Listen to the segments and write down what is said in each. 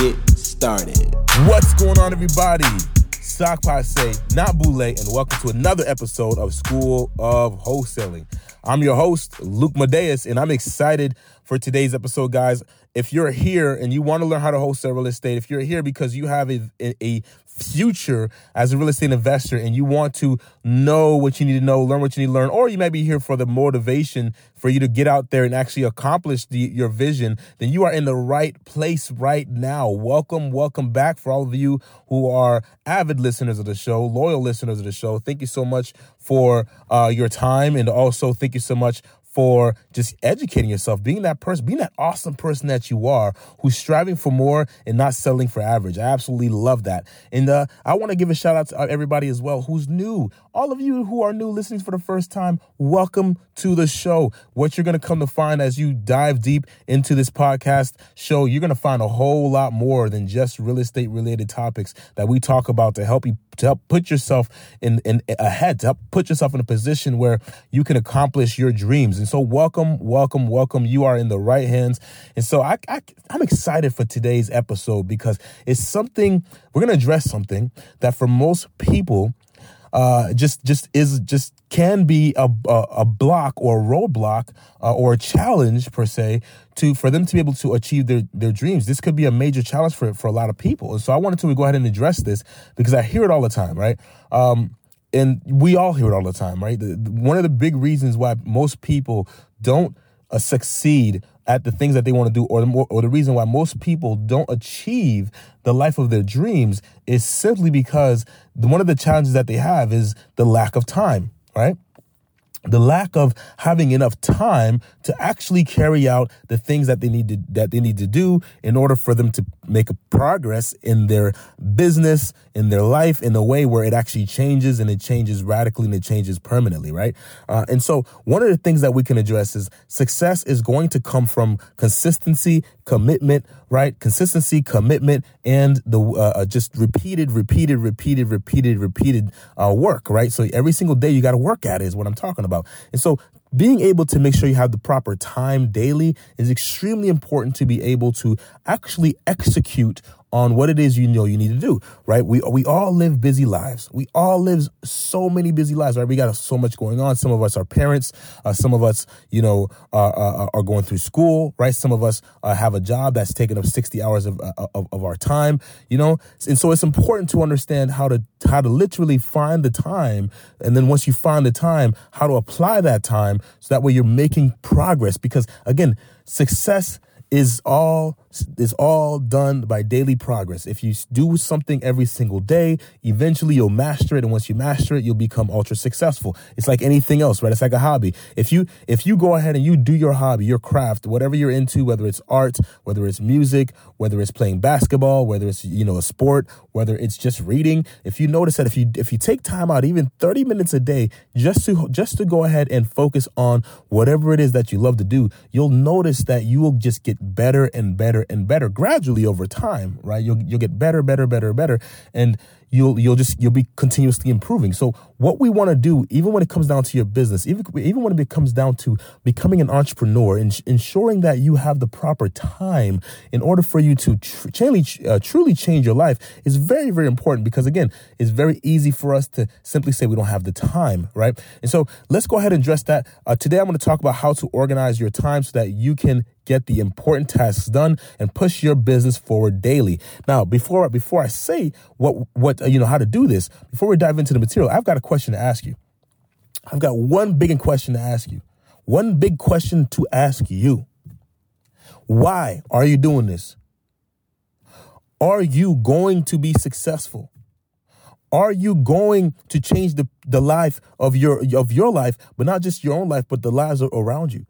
get started. What's going on, everybody? Sock say not Boule, and welcome to another episode of School of Wholesaling. I'm your host, Luc Madeus, and I'm excited for today's episode, guys. If you're here and you want to learn how to wholesale real estate, if you're here because you have a, a, future as a real estate investor and you want to know what you need to know, learn what you need to learn, or you might be here for the motivation for you to get out there and actually accomplish the, your vision, then you are in the right place right now. Welcome, welcome back for all of you who are avid listeners of the show, loyal listeners of the show. Thank you so much for uh, your time and also thank you so much for just educating yourself, being that person, being that awesome person that you are, who's striving for more and not settling for average. I absolutely love that. And uh, I want to give a shout out to everybody as well who's new. All of you who are new listening for the first time, welcome to the show. What you're going to come to find as you dive deep into this podcast show, you're going to find a whole lot more than just real estate related topics that we talk about to help you to help put yourself in, in ahead, to help put yourself in a position where you can accomplish your dreams. And so, welcome, welcome, welcome. You are in the right hands. And so, I, I I'm excited for today's episode because it's something we're going to address something that for most people uh, just just is just can be a, a, a block or a roadblock uh, or a challenge per se to for them to be able to achieve their their dreams. This could be a major challenge for for a lot of people. And so I wanted to go ahead and address this because I hear it all the time, right? Um, and we all hear it all the time, right? The, one of the big reasons why most people don't uh, succeed at the things that they want to do, or the, or the reason why most people don't achieve the life of their dreams is simply because the, one of the challenges that they have is the lack of time, right? the lack of having enough time to actually carry out the things that they need to that they need to do in order for them to make progress in their business in their life in a way where it actually changes and it changes radically and it changes permanently right? Uh, and so one of the things that we can address is success is going to come from consistency commitment right? Consistency commitment and the uh, uh just repeated repeated repeated repeated repeated uh, work right? So every single day you got to work at it is what i'm talking about about. And so being able to make sure you have the proper time daily is extremely important to be able to actually execute on what it is you know you need to do, right? We we all live busy lives. We all live so many busy lives, right? We got so much going on. Some of us are parents. Uh, some of us, you know, are, are, are, going through school, right? Some of us uh, have a job that's taking up 60 hours of, uh, of, of our time, you know? And so it's important to understand how to, how to literally find the time. And then once you find the time, how to apply that time so that way you're making progress. Because again, success is all is all done by daily progress. If you do something every single day, eventually you'll master it and once you master it, you'll become ultra successful. It's like anything else, right? It's like a hobby. If you if you go ahead and you do your hobby, your craft, whatever you're into, whether it's art, whether it's music, whether it's playing basketball, whether it's you know a sport, whether it's just reading, if you notice that if you if you take time out even 30 minutes a day just to just to go ahead and focus on whatever it is that you love to do, you'll notice that you will just get better and better and better gradually over time, right? You'll you'll get better, better, better, better, and you'll you'll just you'll be continuously improving. So what we want to do, even when it comes down to your business, even even when it comes down to becoming an entrepreneur, and ensuring that you have the proper time in order for you to tr- truly uh, truly change your life is very very important. Because again, it's very easy for us to simply say we don't have the time, right? And so let's go ahead and address that uh, today. I'm going to talk about how to organize your time so that you can get the important tasks done and push your business forward daily. Now, before before I say what what uh, you know how to do this, before we dive into the material, I've got a question to ask you. I've got one big question to ask you. One big question to ask you. Why are you doing this? Are you going to be successful? Are you going to change the, the life of your of your life, but not just your own life, but the lives around you?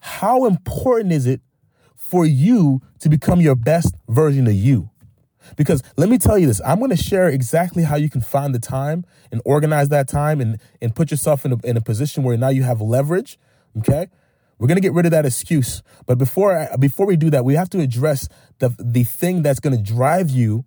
How important is it for you to become your best version of you. Because let me tell you this, I'm going to share exactly how you can find the time and organize that time and, and put yourself in a, in a position where now you have leverage. Okay. We're going to get rid of that excuse. But before, before we do that, we have to address the, the thing that's going to drive you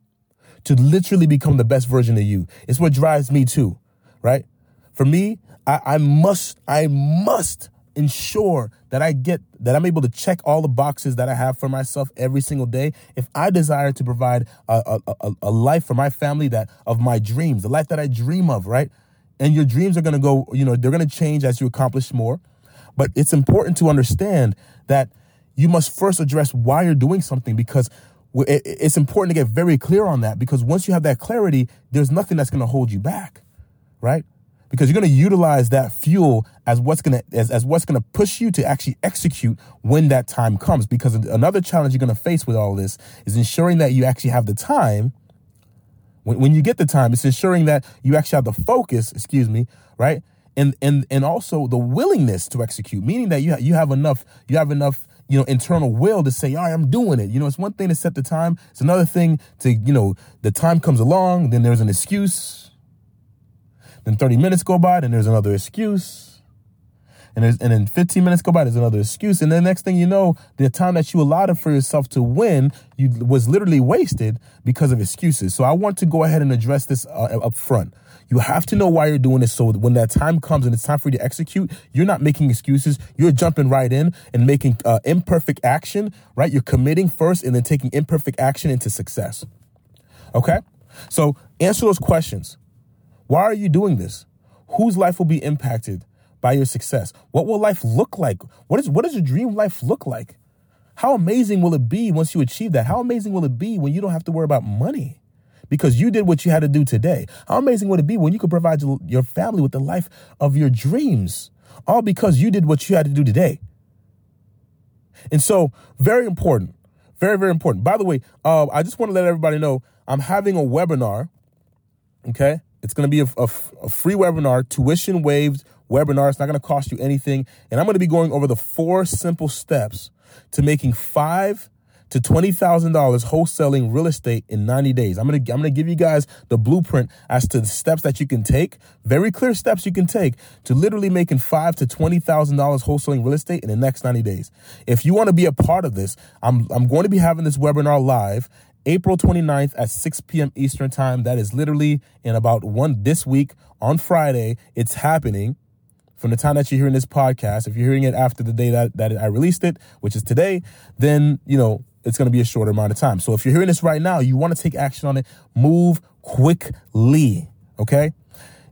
to literally become the best version of you. It's what drives me too, right? For me, I, I must, I must ensure that I get that I'm able to check all the boxes that I have for myself every single day. If I desire to provide a, a, a, life for my family that of my dreams, the life that I dream of, right? And your dreams are going to go, you know, they're going to change as you accomplish more. But it's important to understand that you must first address why you're doing something because it's important to get very clear on that because once you have that clarity, there's nothing that's going to hold you back, right? Because you're going to utilize that fuel as what's going to as, as what's going to push you to actually execute when that time comes. Because another challenge you're going to face with all this is ensuring that you actually have the time. When, when you get the time it's ensuring that you actually have the focus excuse me right? And and and also the willingness to execute meaning that you ha- you have enough you have enough you know internal will to say all right i'm doing it. You know it's one thing to set the time. It's another thing to you know the time comes along then there's an excuse then 30 minutes go by, then there's another excuse. And, and then 15 minutes go by, there's another excuse. And then next thing you know, the time that you allotted for yourself to win you was literally wasted because of excuses. So I want to go ahead and address this uh, up front. You have to know why you're doing this so when that time comes and it's time for you to execute, you're not making excuses. You're jumping right in and making uh, imperfect action, right? You're committing first and then taking imperfect action into success. Okay? So answer those questions. Why are you doing this? Whose life will be impacted by your success? What will life look like? What is what does your dream life look like? How amazing will it be once you achieve that? How amazing will it be when you don't have to worry about money? Because you did what you had to do today. How amazing would it be when you could provide your family with the life of your dreams? All because you did what you had to do today. And so, very important. Very, very important. By the way, uh, I just want to let everybody know I'm having a webinar, okay? It's going to be a, a, a, free webinar, tuition waived webinar. It's not going to cost you anything. And I'm going to be going over the four simple steps to making five to $20,000 wholesaling real estate in 90 days. I'm to I'm to give you guys the blueprint as to the steps that you can take, very clear steps you can take to literally making 5 to $20,000 wholesaling real estate in the next 90 days. If you want to be a part of this, I'm I'm going to be having this webinar live April 29th at 6 p.m. Eastern Time. That is literally in about one this week on Friday. It's happening from the time that you're hearing this podcast. If you're hearing it after the day that, that I released it, which is today, then, you know, it's going to be a shorter amount of time. So if you're hearing this right now, you want to take action on it, move quickly. Okay.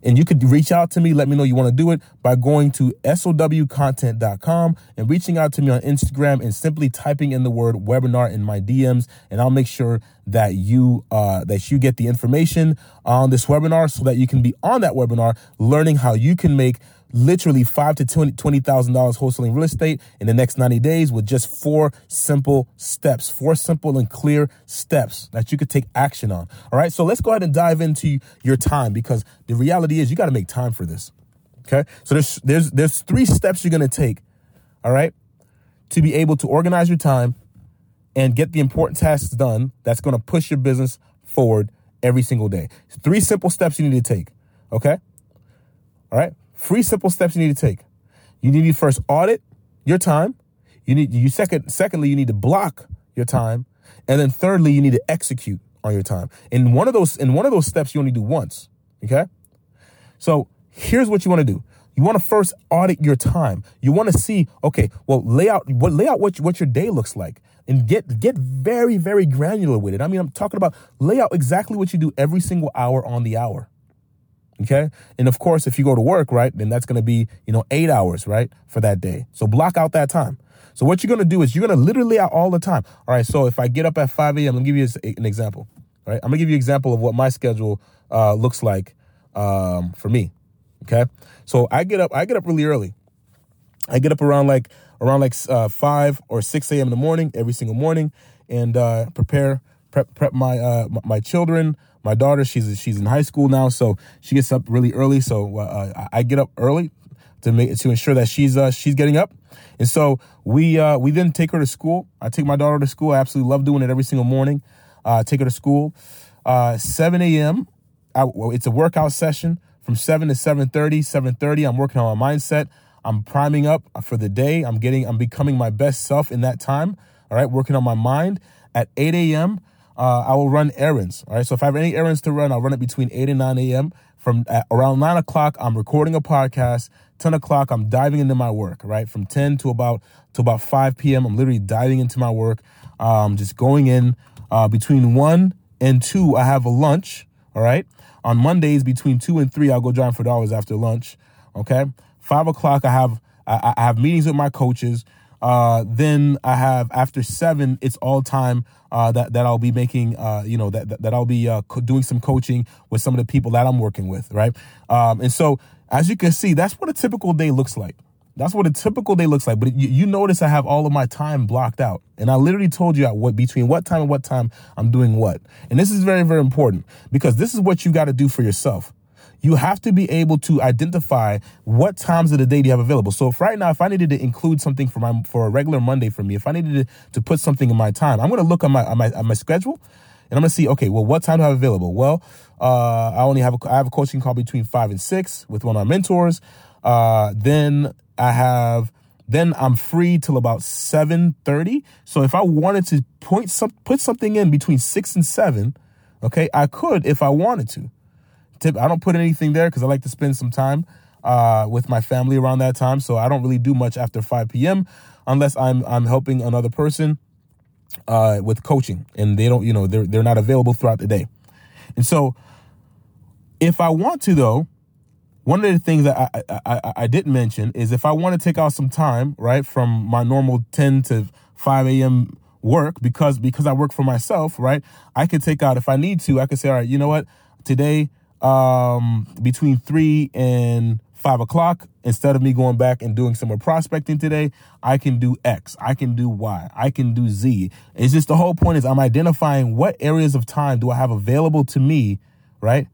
And you could reach out to me, let me know you want to do it by going to sowcontent.com and reaching out to me on Instagram and simply typing in the word webinar in my DMs. And I'll make sure that you, uh, that you get the information on this webinar so that you can be on that webinar learning how you can make literally five to twenty twenty thousand dollars wholesaling real estate in the next 90 days with just four simple steps, four simple and clear steps that you could take action on. All right. So let's go ahead and dive into your time because the reality is you got to make time for this. Okay. So there's there's there's three steps you're gonna take, all right, to be able to organize your time and get the important tasks done that's gonna push your business forward every single day. Three simple steps you need to take. Okay. All right. Three simple steps you need to take. You need to first audit your time. You need you second secondly you need to block your time, and then thirdly you need to execute on your time. In one of those in one of those steps you only do once. Okay, so here's what you want to do. You want to first audit your time. You want to see, okay, well, lay out what lay out what what your day looks like, and get get very very granular with it. I mean, I'm talking about lay out exactly what you do every single hour on the hour. Okay. And of course, if you go to work, right, then that's going to be, you know, eight hours, right, for that day. So block out that time. So what you're going to do is you're going to literally out all the time. All right. So if I get up at 5 a.m., I'm going to give you an example, right? I'm going to give you an example of what my schedule uh, looks like um, for me. Okay. So I get up, I get up really early. I get up around like, around like uh, 5 or 6 a.m. in the morning, every single morning, and uh, prepare, prep, prep my, uh, my children, my daughter she's she's in high school now so she gets up really early so uh, i get up early to make to ensure that she's uh, she's getting up. And so we uh, we then take her to school. I take my daughter to school. I absolutely love doing it every single morning. Uh, take her to school. Uh, 7 a.m. well, it's a workout session from 7 to 7:30. 7:30. I'm working on my mindset. I'm priming up for the day. I'm getting. I'm becoming my best self in that time. All right, working on my mind. At 8 a.m. Uh, I will run errands. All right. So if I have any errands to run, I'll run it between 8 and 9 a.m. From around 9 o'clock, I'm recording a podcast. 10 o'clock, I'm diving into my work, right? From 10 to about to about 5 p.m., I'm literally diving into my work. Um, just going in uh, between 1 and 2, I have a lunch. All right. On Mondays, between 2 and 3, I'll go drive for dollars after lunch. Okay. 5 o'clock, I have I, I have meetings with my coaches. Uh, then I have after seven, it's all time uh, that that I'll be making. Uh, you know that that, I'll be uh, co- doing some coaching with some of the people that I'm working with, right? Um, and so as you can see, that's what a typical day looks like. That's what a typical day looks like. But you, you notice I have all of my time blocked out, and I literally told you at what between what time and what time I'm doing what. And this is very very important because this is what you got to do for yourself you have to be able to identify what times of the day do you have available. So if right now, if I needed to include something for my for a regular Monday for me, if I needed to, to put something in my time, I'm going to look on my, on my on my schedule, and I'm going to see, okay, well, what time do I have available? Well, uh, I only have a, I have a coaching call between five and six with one of my mentors. Uh, then I have then I'm free till about 7:30. So if I wanted to point some put something in between 6 and 7, okay, I could if I wanted to tip. I don't put anything there because I like to spend some time uh, with my family around that time. So I don't really do much after 5 p.m. unless I'm I'm helping another person uh, with coaching, and they don't, you know, they're they're not available throughout the day. And so, if I want to, though, one of the things that I, I, I, I didn't mention is if I want to take out some time, right, from my normal 10 to 5 a.m. work because because I work for myself, right, I could take out if I need to. I could say, all right, you know what, today um, between three and five o'clock, instead of me going back and doing some more prospecting today, I can do X, I can do Y, I can do Z. It's just the whole point is I'm identifying what areas of time do I have available to me, right?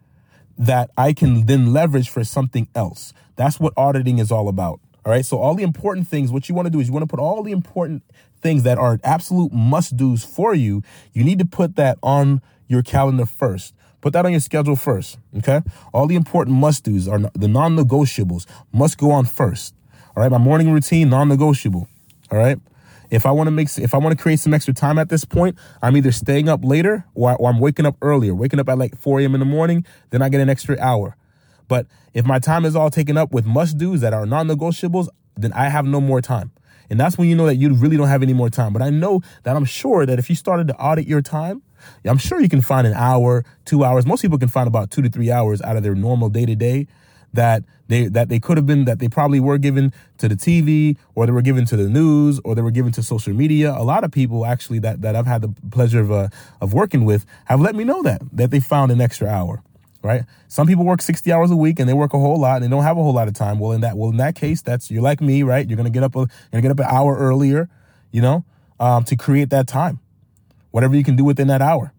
That I can then leverage for something else. That's what auditing is all about. All right. So all the important things, what you want to do is you want to put all the important things that are absolute must do's for you. You need to put that on your calendar first. Put that on your schedule first. Okay. All the important must do's are the non negotiables must go on first. All right. My morning routine, non negotiable. All right. If I want to make, if I want to create some extra time at this point, I'm either staying up later or, or I'm waking up earlier, waking up at like 4 a.m. in the morning, then I get an extra hour. But if my time is all taken up with must do's that are non negotiables, then I have no more time. And that's when you know that you really don't have any more time. But I know that I'm sure that if you started to audit your time, I'm sure you can find an hour, two hours. Most people can find about two to three hours out of their normal day to day that they that they could have been that they probably were given to the TV or they were given to the news or they were given to social media. A lot of people actually that that I've had the pleasure of uh, of working with have let me know that that they found an extra hour. Right. Some people work 60 hours a week and they work a whole lot and they don't have a whole lot of time. Well, in that well in that case, that's you're like me, right? You're gonna get up a, you're gonna get up an hour earlier, you know, um, to create that time whatever you can do within that hour.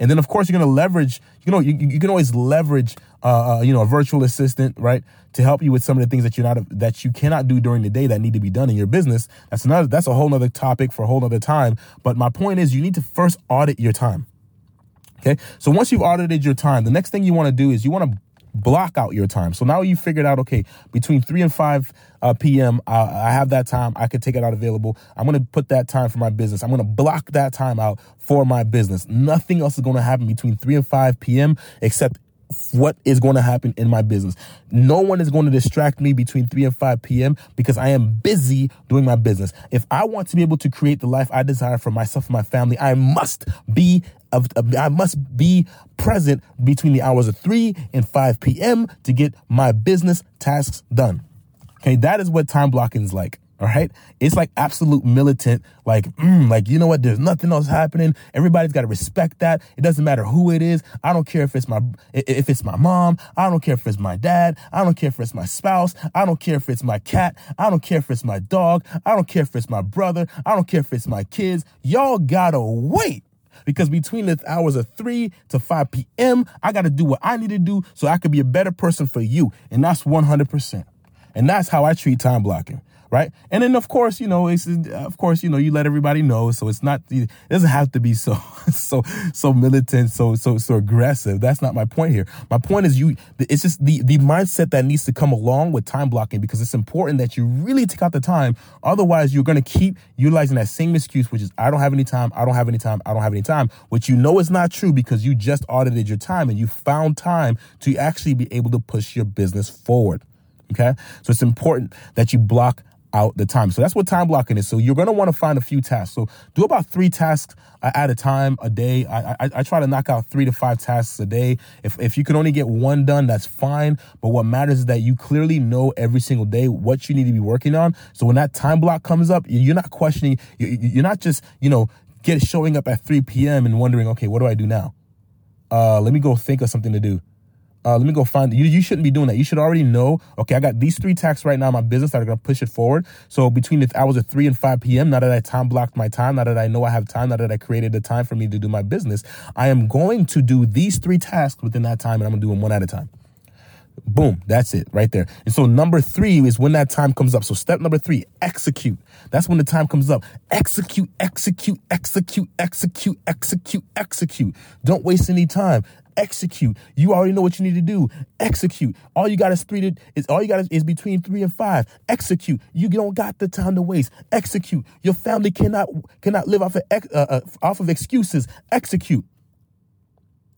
And then, of course, you're going to leverage, you know, you, you can always leverage, uh, uh, you know, a virtual assistant, right, to help you with some of the things that you're not, that you cannot do during the day that need to be done in your business. That's another, that's a whole nother topic for a whole nother time. But my point is you need to first audit your time. Okay. So once you've audited your time, the next thing you want to do is you want to block out your time. So now you figured out, okay, between 3 and 5 uh, p.m., uh, I have that time. I could take it out available. I'm going to put that time for my business. I'm going to block that time out for my business. Nothing else is going to happen between 3 and 5 p.m. except what is going to happen in my business. No one is going to distract me between 3 and 5 p.m. because I am busy doing my business. If I want to be able to create the life I desire for myself and my family, I must be of, I must be present between the hours of 3 and 5 p.m. to get my business tasks done. Okay, that is what time blocking is like. All right. It's like absolute militant, like, mm, like, you know what? There's nothing else happening. Everybody's got to respect that. It doesn't matter who it is. I don't care if it's my, if it's my mom. I don't care if it's my dad. I don't care if it's my spouse. I don't care if it's my cat. I don't care if it's my dog. I don't care if it's my brother. I don't care if it's my kids. Y'all gotta wait because between the hours of 3 to 5 p.m., I got to do what I need to do so I could be a better person for you. And that's 100%. And that's how I treat time blocking right? And then of course, you know, it's of course, you know, you let everybody know, so it's not it doesn't have to be so so so militant, so so so aggressive. That's not my point here. My point is you it's just the the mindset that needs to come along with time blocking because it's important that you really take out the time. Otherwise, you're going to keep utilizing that same excuse which is I don't have any time, I don't have any time, I don't have any time, which you know is not true because you just audited your time and you found time to actually be able to push your business forward. Okay? So it's important that you block out the time. So that's what time blocking is. So you're going to want to find a few tasks. So do about three tasks at a time a day. I, I, I, try to knock out three to five tasks a day. If, if you can only get one done, that's fine. But what matters is that you clearly know every single day what you need to be working on. So when that time block comes up, you're not questioning, you're not just, you know, get showing up at 3 p.m. and wondering, okay, what do I do now? Uh, let me go think of something to do. Uh, let me go find you. You shouldn't be doing that. You should already know. Okay, I got these three tasks right now in my business that are going to push it forward. So between the hours of three and five p.m., now that I time blocked my time, now that I know I have time, now that I created the time for me to do my business, I am going to do these three tasks within that time, and I'm going to do them one at a time. Boom, that's it right there. And so number three is when that time comes up. So step number three, execute. That's when the time comes up. Execute, execute, execute, execute, execute, execute. Don't waste any time execute. You already know what you need to do. Execute. All you got is three to is all you got is, is between three and five. Execute. You don't got the time to waste. Execute. Your family cannot cannot live off of uh, uh, off of excuses. Execute.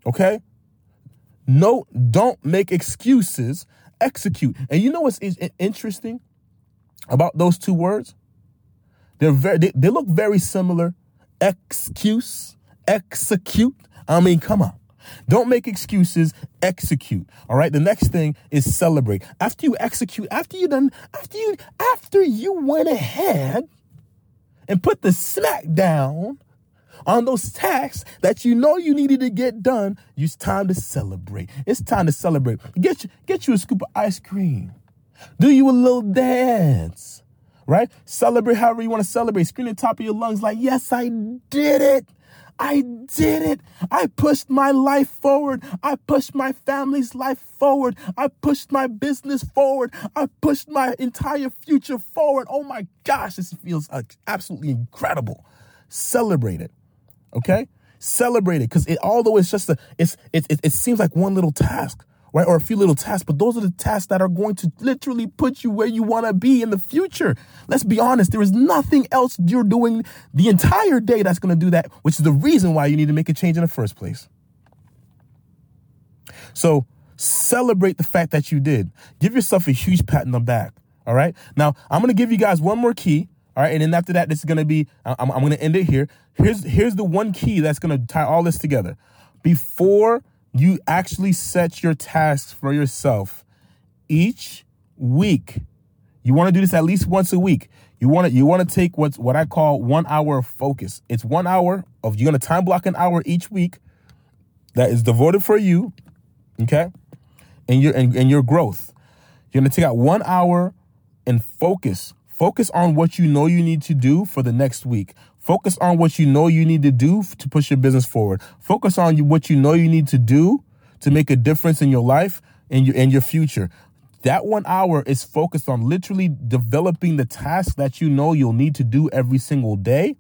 Okay. No, don't make excuses. Execute. And you know what's is interesting about those two words? They're very they, they look very similar. Excuse, execute. I mean, come on. Don't make excuses, execute. All right. The next thing is celebrate. After you execute, after you done, after you, after you went ahead and put the smack down on those tasks that you know you needed to get done, it's time to celebrate. It's time to celebrate. Get you, get you a scoop of ice cream. Do you a little dance, right? Celebrate however you want to celebrate. Scream the top of your lungs like, yes, I did it. I did it. I pushed my life forward. I pushed my family's life forward. I pushed my business forward. I pushed my entire future forward. Oh my gosh, this feels uh, absolutely incredible. Celebrate it. Okay? Celebrate it because it, although it's just a, it's, it, it, it seems like one little task right? Or a few little tasks, but those are the tasks that are going to literally put you where you want to be in the future. Let's be honest, there is nothing else you're doing the entire day that's going to do that, which is the reason why you need to make a change in the first place. So celebrate the fact that you did. Give yourself a huge pat on the back. All right. Now I'm going to give you guys one more key. All right. And then after that, this is going to be, I'm, I'm going to end it here. Here's, here's the one key that's going to tie all this together. Before you actually set your tasks for yourself each week. You want to do this at least once a week. You want to you want to take what's what I call one hour of focus. It's one hour of you're gonna time block an hour each week that is devoted for you, okay, and your and, and your growth. You're gonna take out one hour and focus. Focus on what you know you need to do for the next week. Focus on what you know you need to do to push your business forward. Focus on what you know you need to do to make a difference in your life and your and your future. That one hour is focused on literally developing the tasks that you know you'll need to do every single day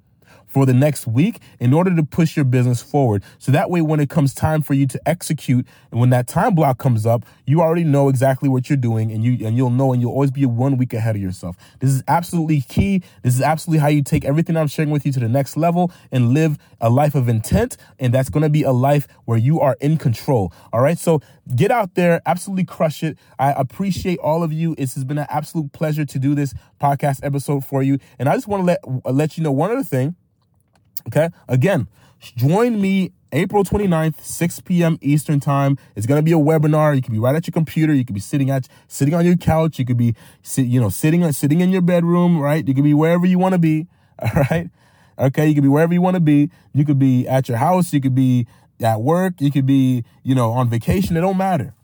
for the next week in order to push your business forward. So that way, when it comes time for you to execute and when that time block comes up, you already know exactly what you're doing and you, and you'll know and you'll always be one week ahead of yourself. This is absolutely key. This is absolutely how you take everything I'm sharing with you to the next level and live a life of intent. And that's going to be a life where you are in control. All right. So get out there, absolutely crush it. I appreciate all of you. It has been an absolute pleasure to do this podcast episode for you. And I just want to let, let you know one other thing. Okay. Again, join me April 29th, 6 p.m. Eastern time. It's going to be a webinar. You can be right at your computer. You could be sitting at, sitting on your couch. You could be, you know, sitting, sitting in your bedroom, right? You could be wherever you want to be. All right. Okay. You could be wherever you want to be. You could be at your house. You could be at work. You could be, you know, on vacation. It don't matter.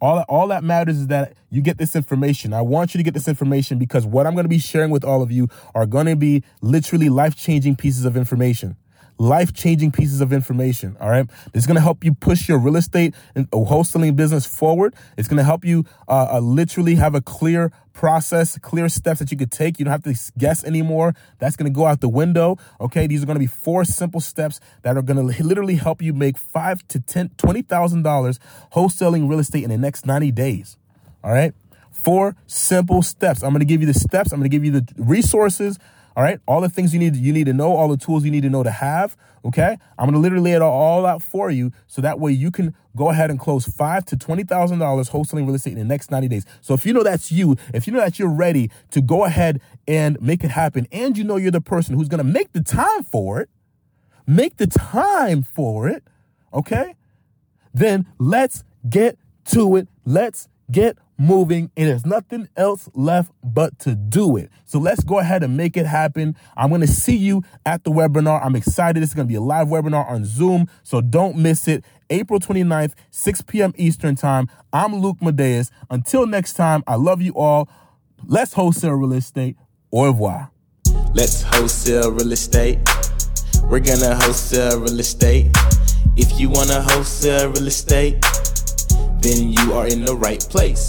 All that, all that matters is that you get this information. I want you to get this information because what I'm going to be sharing with all of you are going to be literally life changing pieces of information. Life changing pieces of information. All right. This is going to help you push your real estate and wholesaling business forward. It's going to help you uh, uh, literally have a clear process, clear steps that you could take. You don't have to guess anymore. That's going to go out the window. Okay. These are going to be four simple steps that are going to literally help you make five to ten, twenty thousand dollars wholesaling real estate in the next 90 days. All right. Four simple steps. I'm going to give you the steps. I'm going to give you the resources. All right, all the things you need you need to know, all the tools you need to know to have. Okay, I'm gonna literally lay it all out for you, so that way you can go ahead and close five to twenty thousand dollars wholesaling real estate in the next 90 days. So if you know that's you, if you know that you're ready to go ahead and make it happen, and you know you're the person who's gonna make the time for it, make the time for it. Okay, then let's get to it. Let's get moving and there's nothing else left but to do it. So let's go ahead and make it happen. I'm going to see you at the webinar. I'm excited. It's going to be a live webinar on Zoom, so don't miss it. April 29th, 6 p.m. Eastern Time. I'm Luc Madeus. Until next time, I love you all. Let's wholesale real estate. Au revoir. Let's wholesale real estate. We're going to wholesale real estate. If you want to wholesale real estate, then you are in the right place.